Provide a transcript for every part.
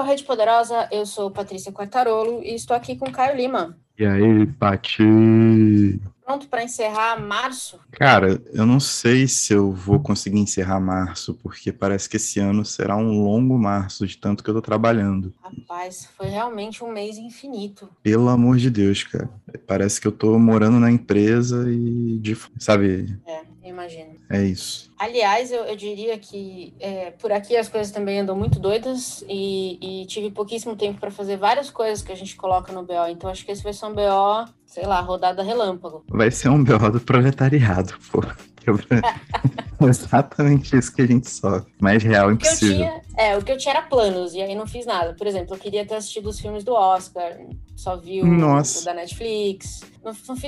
Ao Rede Poderosa, eu sou Patrícia Quartarolo e estou aqui com Caio Lima. E aí, Pati? Pronto para encerrar março? Cara, eu não sei se eu vou conseguir encerrar março, porque parece que esse ano será um longo março, de tanto que eu tô trabalhando. Rapaz, foi realmente um mês infinito. Pelo amor de Deus, cara. Parece que eu tô morando na empresa e, de, sabe? É, imagino. É isso. Aliás, eu, eu diria que é, por aqui as coisas também andam muito doidas e, e tive pouquíssimo tempo para fazer várias coisas que a gente coloca no BO. Então acho que esse vai ser um BO, sei lá, rodada relâmpago. Vai ser um BO do proletariado, pô. Exatamente isso que a gente sofre. Mais real impossível. Tinha, é, o que eu tinha era planos, e aí não fiz nada. Por exemplo, eu queria ter assistido os filmes do Oscar, só vi o, o da Netflix.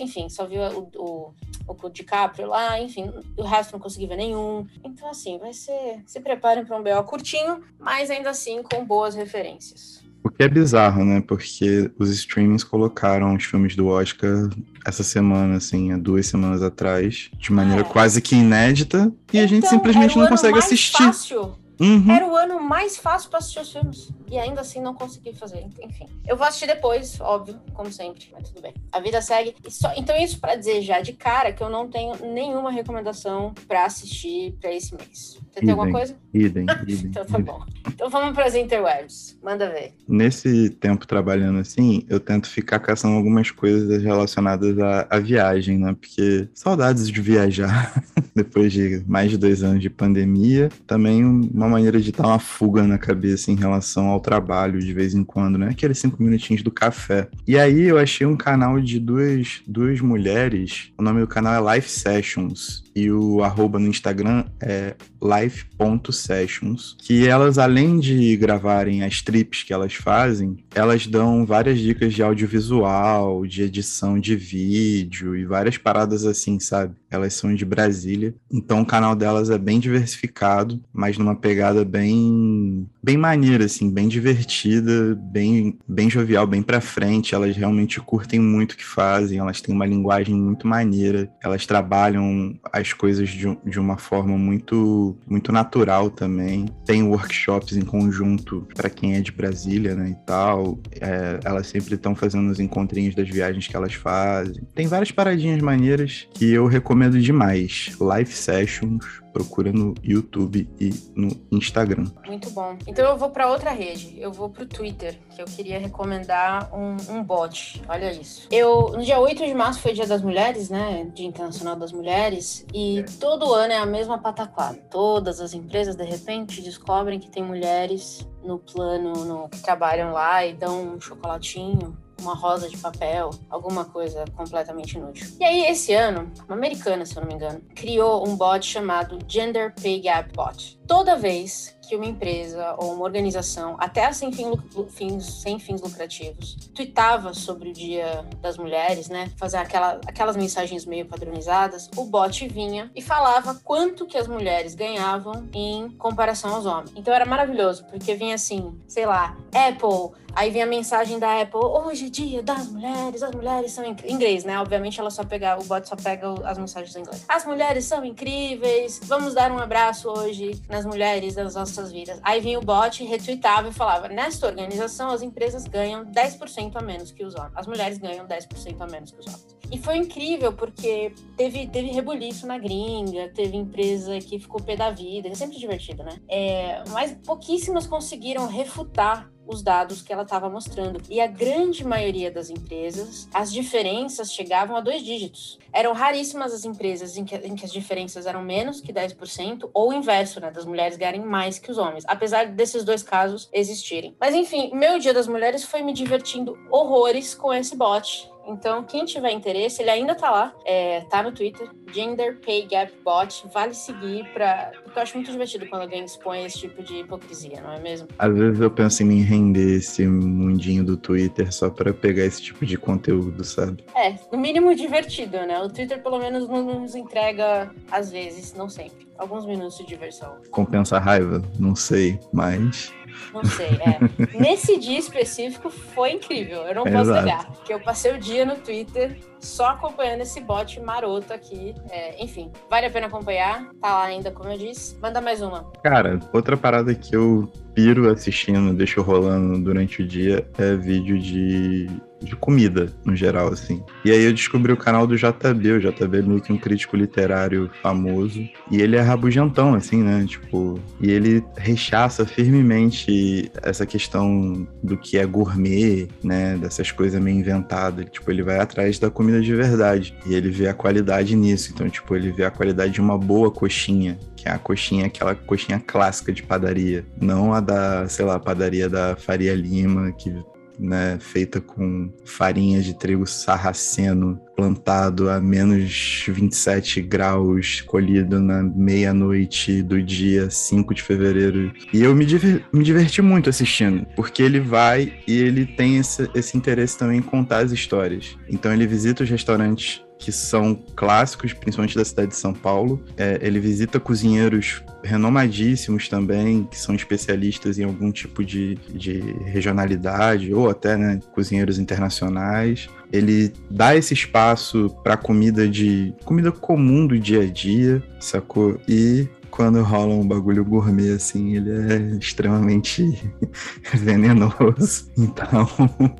Enfim, só vi o, o, o DiCaprio lá, enfim, o resto não consegui ver nenhum. Então, assim, vai ser. Se preparem para um BO curtinho, mas ainda assim com boas referências. O que é bizarro, né? Porque os streamings colocaram os filmes do Oscar essa semana, assim, há duas semanas atrás, de maneira é. quase que inédita, e então, a gente então, simplesmente não consegue assistir. Fácil Uhum. Era o ano mais fácil para assistir os filmes. E ainda assim não consegui fazer. Enfim. Eu vou assistir depois, óbvio, como sempre, mas tudo bem. A vida segue. Só... Então, isso para dizer já de cara que eu não tenho nenhuma recomendação para assistir para esse mês. Você tem alguma coisa? Idem, idem. então tá bom. Então vamos para as interwebs. Manda ver. Nesse tempo trabalhando assim, eu tento ficar caçando algumas coisas relacionadas à, à viagem, né? Porque saudades de viajar depois de mais de dois anos de pandemia. Também uma uma maneira de dar uma fuga na cabeça em relação ao trabalho de vez em quando, né? Aqueles cinco minutinhos do café. E aí eu achei um canal de duas, duas mulheres. O nome do canal é Life Sessions. E o arroba no Instagram é life.sessions. Que elas, além de gravarem as trips que elas fazem, elas dão várias dicas de audiovisual, de edição de vídeo e várias paradas assim, sabe? Elas são de Brasília. Então o canal delas é bem diversificado, mas numa pegada bem bem maneira assim, bem divertida, bem bem jovial, bem para frente. Elas realmente curtem muito o que fazem, elas têm uma linguagem muito maneira. Elas trabalham as coisas de, de uma forma muito muito natural também. Tem workshops em conjunto para quem é de Brasília, né, e tal. É, elas sempre estão fazendo os encontrinhos das viagens que elas fazem. Tem várias paradinhas maneiras que eu recomendo demais. Live sessions procura no YouTube e no Instagram. Muito bom. Então eu vou para outra rede. Eu vou para o Twitter, que eu queria recomendar um, um bot. Olha isso. Eu no dia 8 de março foi Dia das Mulheres, né? Dia Internacional das Mulheres, e todo ano é a mesma pataquada. Todas as empresas de repente descobrem que tem mulheres no plano, no, que trabalham lá e dão um chocolatinho uma rosa de papel, alguma coisa completamente inútil. E aí, esse ano, uma americana, se eu não me engano, criou um bot chamado Gender Pay Gap Bot. Toda vez que uma empresa ou uma organização, até sem, fim, fins, sem fins lucrativos, tweetava sobre o Dia das Mulheres, né? Fazer aquela, aquelas mensagens meio padronizadas, o bot vinha e falava quanto que as mulheres ganhavam em comparação aos homens. Então era maravilhoso, porque vinha assim, sei lá, Apple, aí vinha a mensagem da Apple, hoje é dia das mulheres, as mulheres são em inglês, né? Obviamente ela só pega, o bot só pega as mensagens em inglês. As mulheres são incríveis, vamos dar um abraço hoje nas mulheres das nossas vidas. Aí vinha o bot, retweetava e falava: nesta organização as empresas ganham 10% a menos que os homens. As mulheres ganham 10% a menos que os homens. E foi incrível porque teve, teve rebuliço na gringa, teve empresa que ficou pé da vida, é sempre divertido, né? É, mas pouquíssimas conseguiram refutar os dados que ela estava mostrando. E a grande maioria das empresas, as diferenças chegavam a dois dígitos. Eram raríssimas as empresas em que, em que as diferenças eram menos que 10%, ou o inverso, né? Das mulheres ganharem mais que os homens. Apesar desses dois casos existirem. Mas enfim, meu Dia das Mulheres foi me divertindo horrores com esse bot. Então, quem tiver interesse, ele ainda tá lá, é, tá no Twitter, Gender Pay Gap Bot, vale seguir para porque eu acho muito divertido quando alguém expõe esse tipo de hipocrisia, não é mesmo? Às vezes eu penso em me render esse mundinho do Twitter só para pegar esse tipo de conteúdo, sabe? É, no mínimo divertido, né? O Twitter pelo menos nos entrega às vezes, não sempre, alguns minutos de diversão. Compensa a raiva? Não sei, mas Não sei, é. Nesse dia específico foi incrível, eu não posso Exato. negar. Que eu passei o dia no Twitter só acompanhando esse bot maroto aqui. É, enfim, vale a pena acompanhar. Tá lá ainda, como eu disse. Manda mais uma. Cara, outra parada que eu piro assistindo, deixo rolando durante o dia, é vídeo de, de comida, no geral, assim. E aí eu descobri o canal do JB, o JB é meio que um crítico literário famoso. E ele é rabugentão, assim, né? Tipo, e ele rechaça firmemente essa questão do que é gourmet, né? Dessas coisas meio inventadas. Tipo, ele vai atrás da comida de verdade. E ele vê a qualidade nisso. Então, tipo, ele vê a qualidade de uma boa coxinha, que é a coxinha, aquela coxinha clássica de padaria. Não a da, sei lá, padaria da Faria Lima, que né, feita com farinha de trigo sarraceno, plantado a menos 27 graus, colhido na meia-noite do dia 5 de fevereiro. E eu me, diver- me diverti muito assistindo, porque ele vai e ele tem esse, esse interesse também em contar as histórias. Então ele visita os restaurantes que são clássicos, principalmente da cidade de São Paulo. É, ele visita cozinheiros renomadíssimos também, que são especialistas em algum tipo de, de regionalidade, ou até né, cozinheiros internacionais. Ele dá esse espaço para comida de comida comum do dia a dia, sacou? E quando rola um bagulho gourmet assim, ele é extremamente venenoso. Então,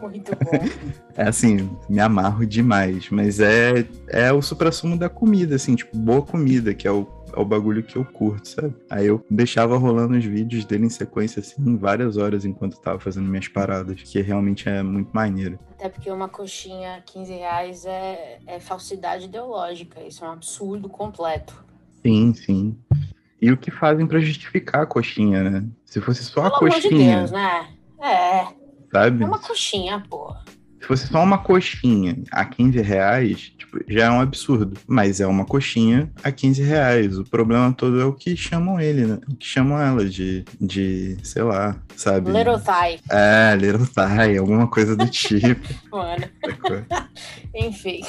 Muito bom. é assim, me amarro demais, mas é, é o supra-sumo da comida, assim, tipo, boa comida, que é o, é o bagulho que eu curto, sabe? Aí eu deixava rolando os vídeos dele em sequência, assim, várias horas enquanto eu tava fazendo minhas paradas, que realmente é muito maneiro. Até porque uma coxinha 15 reais é, é falsidade ideológica. Isso é um absurdo completo. Sim, sim. E o que fazem pra justificar a coxinha, né? Se fosse só a Pelo amor de coxinha, Deus, né? É, sabe? é uma coxinha, pô. Se fosse só uma coxinha a 15 reais, tipo, já é um absurdo. Mas é uma coxinha a 15 reais. O problema todo é o que chamam ele, né? O que chamam ela de, de sei lá, sabe? Little Thai, É, Little Thai, alguma coisa do tipo. mano. Enfim,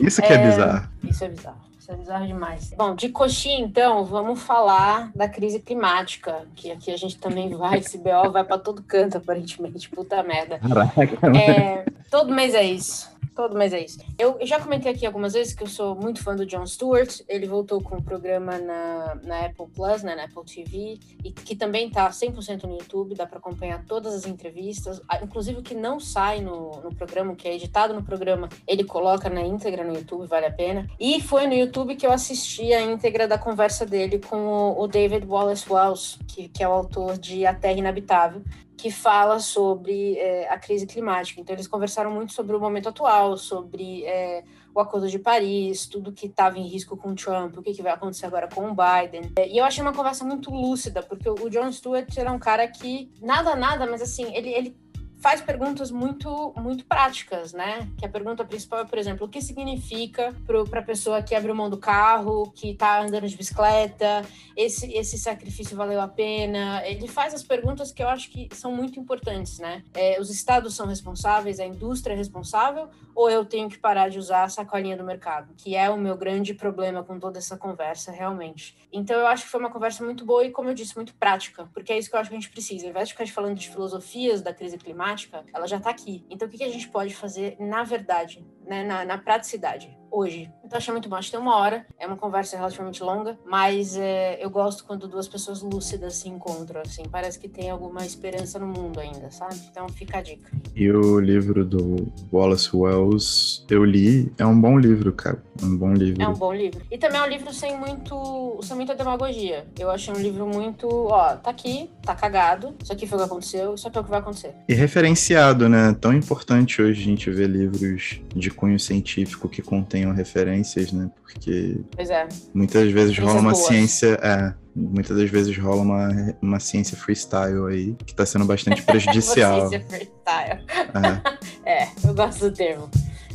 Isso que é, É. bizarro. isso é bizarro. Isso é bizarro demais. Bom, de coxinha, então, vamos falar da crise climática, que aqui a gente também vai, esse BO vai pra todo canto, aparentemente. Puta merda. Caraca, É, todo mês é isso. Todo mês é isso. Eu eu já comentei aqui algumas vezes que eu sou muito fã do Jon Stewart. Ele voltou com um programa na, na Apple Plus, né, na Apple TV, e que também tá 100% no YouTube. Dá para acompanhar todas as entrevistas, Ah, inclusive o que não sai no, no programa, o que é editado no programa, ele coloca na íntegra no YouTube, vale a pena. E foi no YouTube que eu assisti a íntegra da conversa dele com o, o David Wallace Wells, que, que é o autor de A Terra Inabitável que fala sobre é, a crise climática. Então, eles conversaram muito sobre o momento atual, sobre é, o Acordo de Paris, tudo que estava em risco com o Trump, o que, que vai acontecer agora com o Biden. É, e eu achei uma conversa muito lúcida, porque o Jon Stewart era um cara que, nada, nada, mas assim, ele, ele faz perguntas muito muito práticas, né? Que a pergunta principal é, por exemplo, o que significa para a pessoa que abriu mão do carro, que está andando de bicicleta, esse, esse sacrifício valeu a pena? Ele faz as perguntas que eu acho que são muito importantes, né? É, os estados são responsáveis, a indústria é responsável, ou eu tenho que parar de usar a sacolinha do mercado? Que é o meu grande problema com toda essa conversa, realmente. Então eu acho que foi uma conversa muito boa e, como eu disse, muito prática, porque é isso que eu acho que a gente precisa. Ao invés de ficar falando de filosofias da crise climática, ela já está aqui. Então o que, que a gente pode fazer na verdade, né, na, na praticidade? Hoje. Então, achei muito bom. Acho que tem uma hora. É uma conversa relativamente longa, mas é, eu gosto quando duas pessoas lúcidas se encontram, assim. Parece que tem alguma esperança no mundo ainda, sabe? Então, fica a dica. E o livro do Wallace Wells, eu li, é um bom livro, cara. Um bom livro. É um bom livro. E também é um livro sem muito, sem muita demagogia. Eu achei um livro muito, ó, tá aqui, tá cagado. Isso aqui foi o que aconteceu, isso aqui é o que vai acontecer. E referenciado, né? Tão importante hoje a gente ver livros de cunho científico que contenham referências, né? Porque é. muitas vezes Coisas rola uma boas. ciência. É, muitas das vezes rola uma, uma ciência freestyle aí, que tá sendo bastante prejudicial. Ciência freestyle. É, É, eu gosto do termo.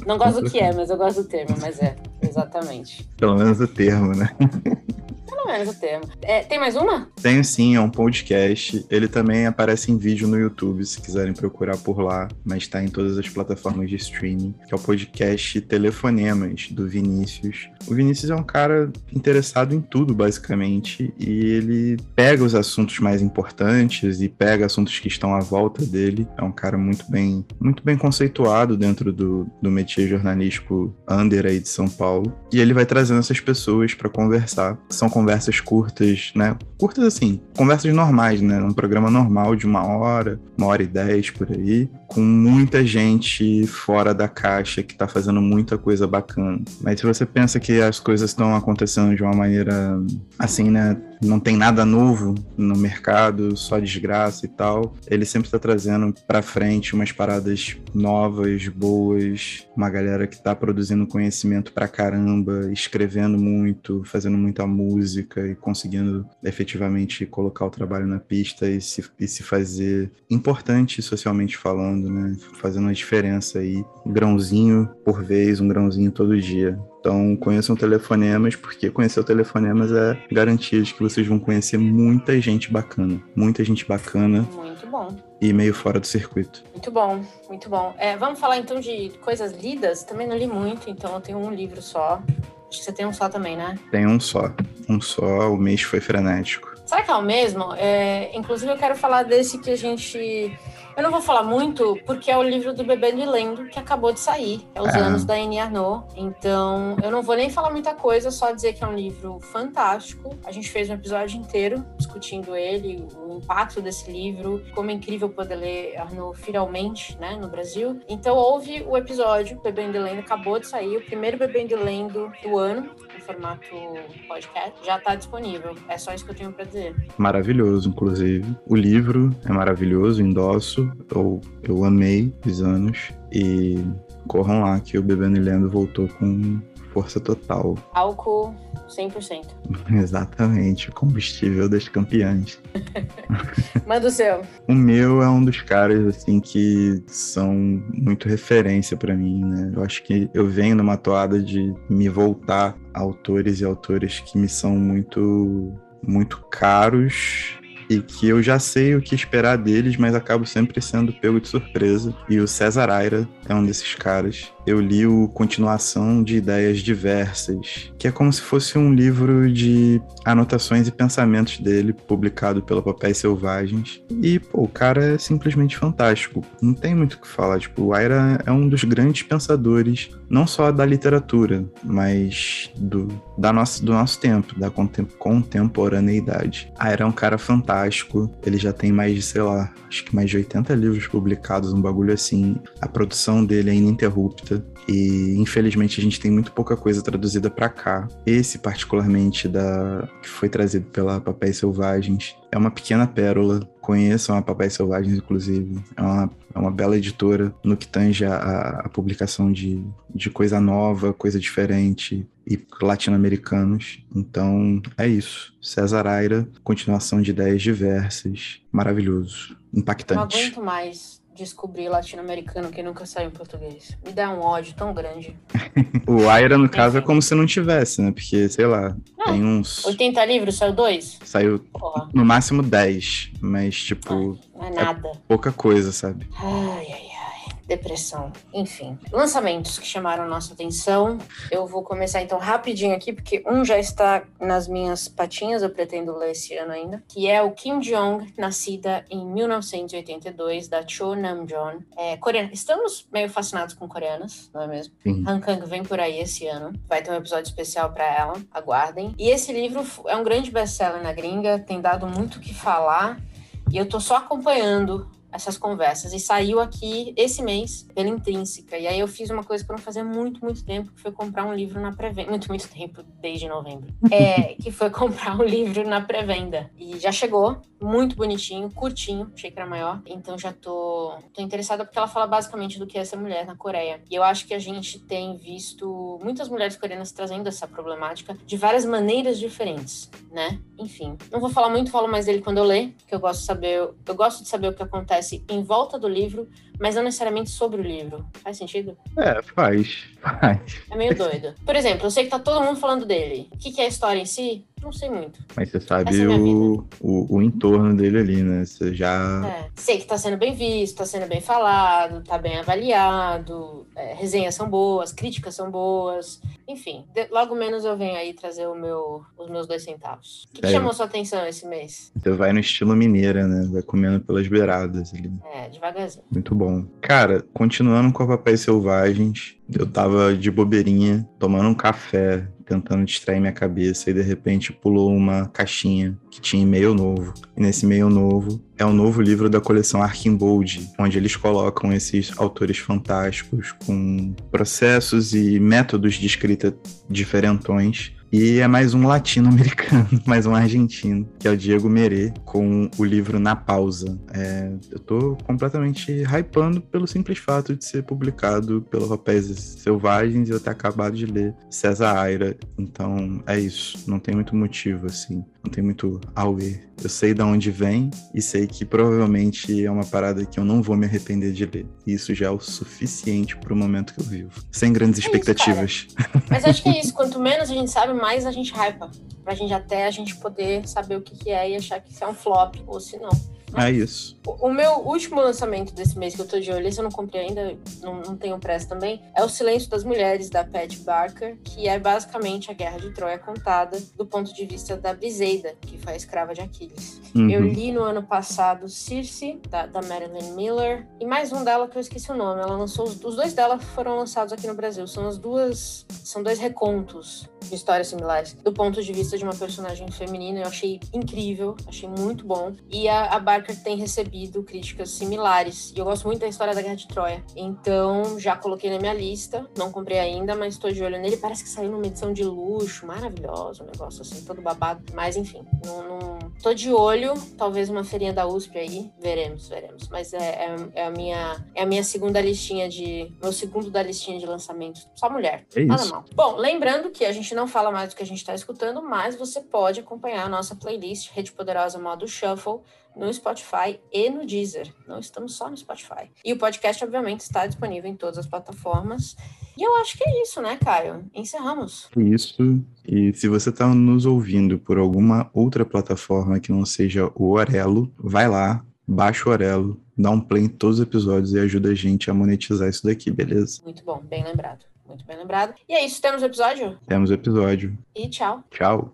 Não gosto do que é, mas eu gosto do termo, mas é, exatamente. pelo menos o termo, né? Menos o termo. É, tem mais uma? Tenho sim, é um podcast. Ele também aparece em vídeo no YouTube, se quiserem procurar por lá, mas está em todas as plataformas de streaming, que é o podcast Telefonemas, do Vinícius. O Vinícius é um cara interessado em tudo, basicamente, e ele pega os assuntos mais importantes e pega assuntos que estão à volta dele. É um cara muito bem, muito bem conceituado dentro do, do métier jornalístico under aí de São Paulo. E ele vai trazendo essas pessoas para conversar. São conversas curtas, né? Curtas assim, conversas normais, né? Um programa normal de uma hora, uma hora e dez por aí, com muita gente fora da caixa que tá fazendo muita coisa bacana. Mas se você pensa que as coisas estão acontecendo de uma maneira assim, né? Não tem nada novo no mercado, só desgraça e tal. Ele sempre está trazendo para frente umas paradas novas, boas, uma galera que tá produzindo conhecimento pra caramba, escrevendo muito, fazendo muita música e conseguindo efetivamente colocar o trabalho na pista e se, e se fazer importante socialmente falando, né? Fazendo uma diferença aí, grãozinho por vez, um grãozinho todo dia. Então, conheçam telefonemas, porque conhecer o telefonemas é garantia de que vocês vão conhecer muita gente bacana. Muita gente bacana. Muito bom. E meio fora do circuito. Muito bom, muito bom. É, vamos falar então de coisas lidas? Também não li muito, então eu tenho um livro só. Acho que você tem um só também, né? Tem um só. Um só, o mês foi frenético. Será que é o mesmo? É, inclusive, eu quero falar desse que a gente eu não vou falar muito porque é o livro do Bebendo e Lendo que acabou de sair. É os ah. anos da Annie Arnaud. Então, eu não vou nem falar muita coisa, só dizer que é um livro fantástico. A gente fez um episódio inteiro discutindo ele, o impacto desse livro, como é incrível poder ler Arnaud finalmente, né, no Brasil. Então, houve o episódio Bebendo e Lendo, acabou de sair, o primeiro Bebendo e Lendo do ano formato podcast, já está disponível. É só isso que eu tenho para dizer. Maravilhoso, inclusive. O livro é maravilhoso, endosso. Eu, eu amei os anos. E corram lá que o Bebendo e Lendo voltou com força total. Álcool 100%. Exatamente, o combustível das campeãs. Manda o seu. O meu é um dos caras assim que são muito referência para mim, né? Eu acho que eu venho numa toada de me voltar a autores e autores que me são muito muito caros e que eu já sei o que esperar deles, mas acabo sempre sendo pego de surpresa. E o César Aira é um desses caras eu li o Continuação de Ideias Diversas, que é como se fosse um livro de anotações e pensamentos dele, publicado pela Papéis Selvagens. E, pô, o cara é simplesmente fantástico. Não tem muito o que falar. Tipo, o Aira é um dos grandes pensadores, não só da literatura, mas do, da nossa, do nosso tempo, da contemporaneidade. Aira é um cara fantástico. Ele já tem mais de, sei lá, acho que mais de 80 livros publicados, um bagulho assim. A produção dele é ininterrupta e infelizmente a gente tem muito pouca coisa traduzida para cá. Esse particularmente da que foi trazido pela Papéis Selvagens é uma pequena pérola. Conheçam a Papéis Selvagens, inclusive. É uma, é uma bela editora no que tange a, a publicação de, de coisa nova, coisa diferente e latino-americanos. Então é isso. César Aira, continuação de ideias diversas, maravilhoso, impactante. Não aguento mais descobrir latino-americano que nunca saiu em português. Me dá um ódio tão grande. o Aira, no caso, é como se não tivesse, né? Porque, sei lá, não, tem uns. 80 livros, saiu dois? Saiu Porra. no máximo 10, mas, tipo. Ai, não é nada. É pouca coisa, sabe? Ai, ai depressão, enfim. Lançamentos que chamaram nossa atenção. Eu vou começar então rapidinho aqui, porque um já está nas minhas patinhas, eu pretendo ler esse ano ainda, que é o Kim Jong, nascida em 1982, da Cho Namjoon. É, coreana. Estamos meio fascinados com coreanas, não é mesmo? Sim. Han Kang vem por aí esse ano. Vai ter um episódio especial para ela, aguardem. E esse livro é um grande best-seller na gringa, tem dado muito o que falar. E eu tô só acompanhando essas conversas. E saiu aqui esse mês pela Intrínseca. E aí eu fiz uma coisa que eu não fazia muito, muito tempo, que foi comprar um livro na pré-venda. Muito, muito tempo, desde novembro. É, que foi comprar um livro na pré-venda. E já chegou, muito bonitinho, curtinho, achei que era maior. Então já tô, tô interessada porque ela fala basicamente do que é ser mulher na Coreia. E eu acho que a gente tem visto muitas mulheres coreanas trazendo essa problemática de várias maneiras diferentes, né? Enfim, não vou falar muito, falo mais dele quando eu ler, que eu gosto de saber, eu gosto de saber o que acontece acontece em volta do livro, mas não necessariamente sobre o livro. Faz sentido? É, faz. Faz. É meio doido. Por exemplo, eu sei que tá todo mundo falando dele. O que, que é a história em si? Não sei muito. Mas você sabe é o, o, o, entorno dele ali, né? Você já. É. Sei que tá sendo bem visto, tá sendo bem falado, tá bem avaliado, é, resenhas são boas, críticas são boas. Enfim, de, logo menos eu venho aí trazer o meu, os meus dois centavos. O que, que chamou sua atenção esse mês? Você vai no estilo mineira, né? Vai comendo pelas beiradas ali. É, devagarzinho. Muito bom. Cara, continuando com Papéis Selvagens, eu tava de bobeirinha, tomando um café, tentando distrair minha cabeça, e de repente pulou uma caixinha que tinha e-mail novo. E nesse e-mail novo é um novo livro da coleção Arkimbold, onde eles colocam esses autores fantásticos com processos e métodos de escrita diferentões e é mais um latino-americano, mais um argentino, que é o Diego Merê, com o livro Na Pausa. É, eu tô completamente hypando pelo simples fato de ser publicado pelo Papéis Selvagens e eu ter acabado de ler César Aira. Então é isso, não tem muito motivo, assim, não tem muito auê. Eu sei de onde vem e sei que provavelmente é uma parada que eu não vou me arrepender de ler. E isso já é o suficiente pro momento que eu vivo. Sem grandes é expectativas. Isso, Mas acho que é isso, quanto menos a gente sabe, mais a gente hypa. Pra gente até a gente poder saber o que, que é e achar que isso é um flop, ou se não. É isso. O, o, meu último lançamento desse mês que eu tô de olho, esse eu não comprei ainda, não, não tenho pressa também, é O Silêncio das Mulheres, da Pat Barker, que é basicamente a Guerra de Troia contada do ponto de vista da Briseida, que foi a escrava de Aquiles. Uhum. Eu li no ano passado Circe, da, da, Marilyn Miller, e mais um dela que eu esqueci o nome. Ela lançou, os, os dois dela foram lançados aqui no Brasil. São as duas, são dois recontos de histórias similares, do ponto de vista de uma personagem feminina. Eu achei incrível, achei muito bom. E a, a Barker Parker tem recebido críticas similares. E eu gosto muito da história da Guerra de Troia. Então, já coloquei na minha lista. Não comprei ainda, mas estou de olho nele. Parece que saiu numa edição de luxo, maravilhosa, um negócio assim, todo babado. Mas, enfim, não, não... tô de olho. Talvez uma feirinha da USP aí. Veremos, veremos. Mas é, é, é, a, minha, é a minha segunda listinha de... Meu segundo da listinha de lançamentos. Só mulher. É Nada mal. Bom, lembrando que a gente não fala mais do que a gente está escutando, mas você pode acompanhar a nossa playlist Rede Poderosa Modo Shuffle no Spotify e no Deezer. Não estamos só no Spotify. E o podcast, obviamente, está disponível em todas as plataformas. E eu acho que é isso, né, Caio? Encerramos. Isso. E se você está nos ouvindo por alguma outra plataforma que não seja o Orelo, vai lá, baixa o Orelo, dá um play em todos os episódios e ajuda a gente a monetizar isso daqui, beleza? Muito bom, bem lembrado. Muito bem lembrado. E é isso, temos episódio? Temos episódio. E tchau. Tchau.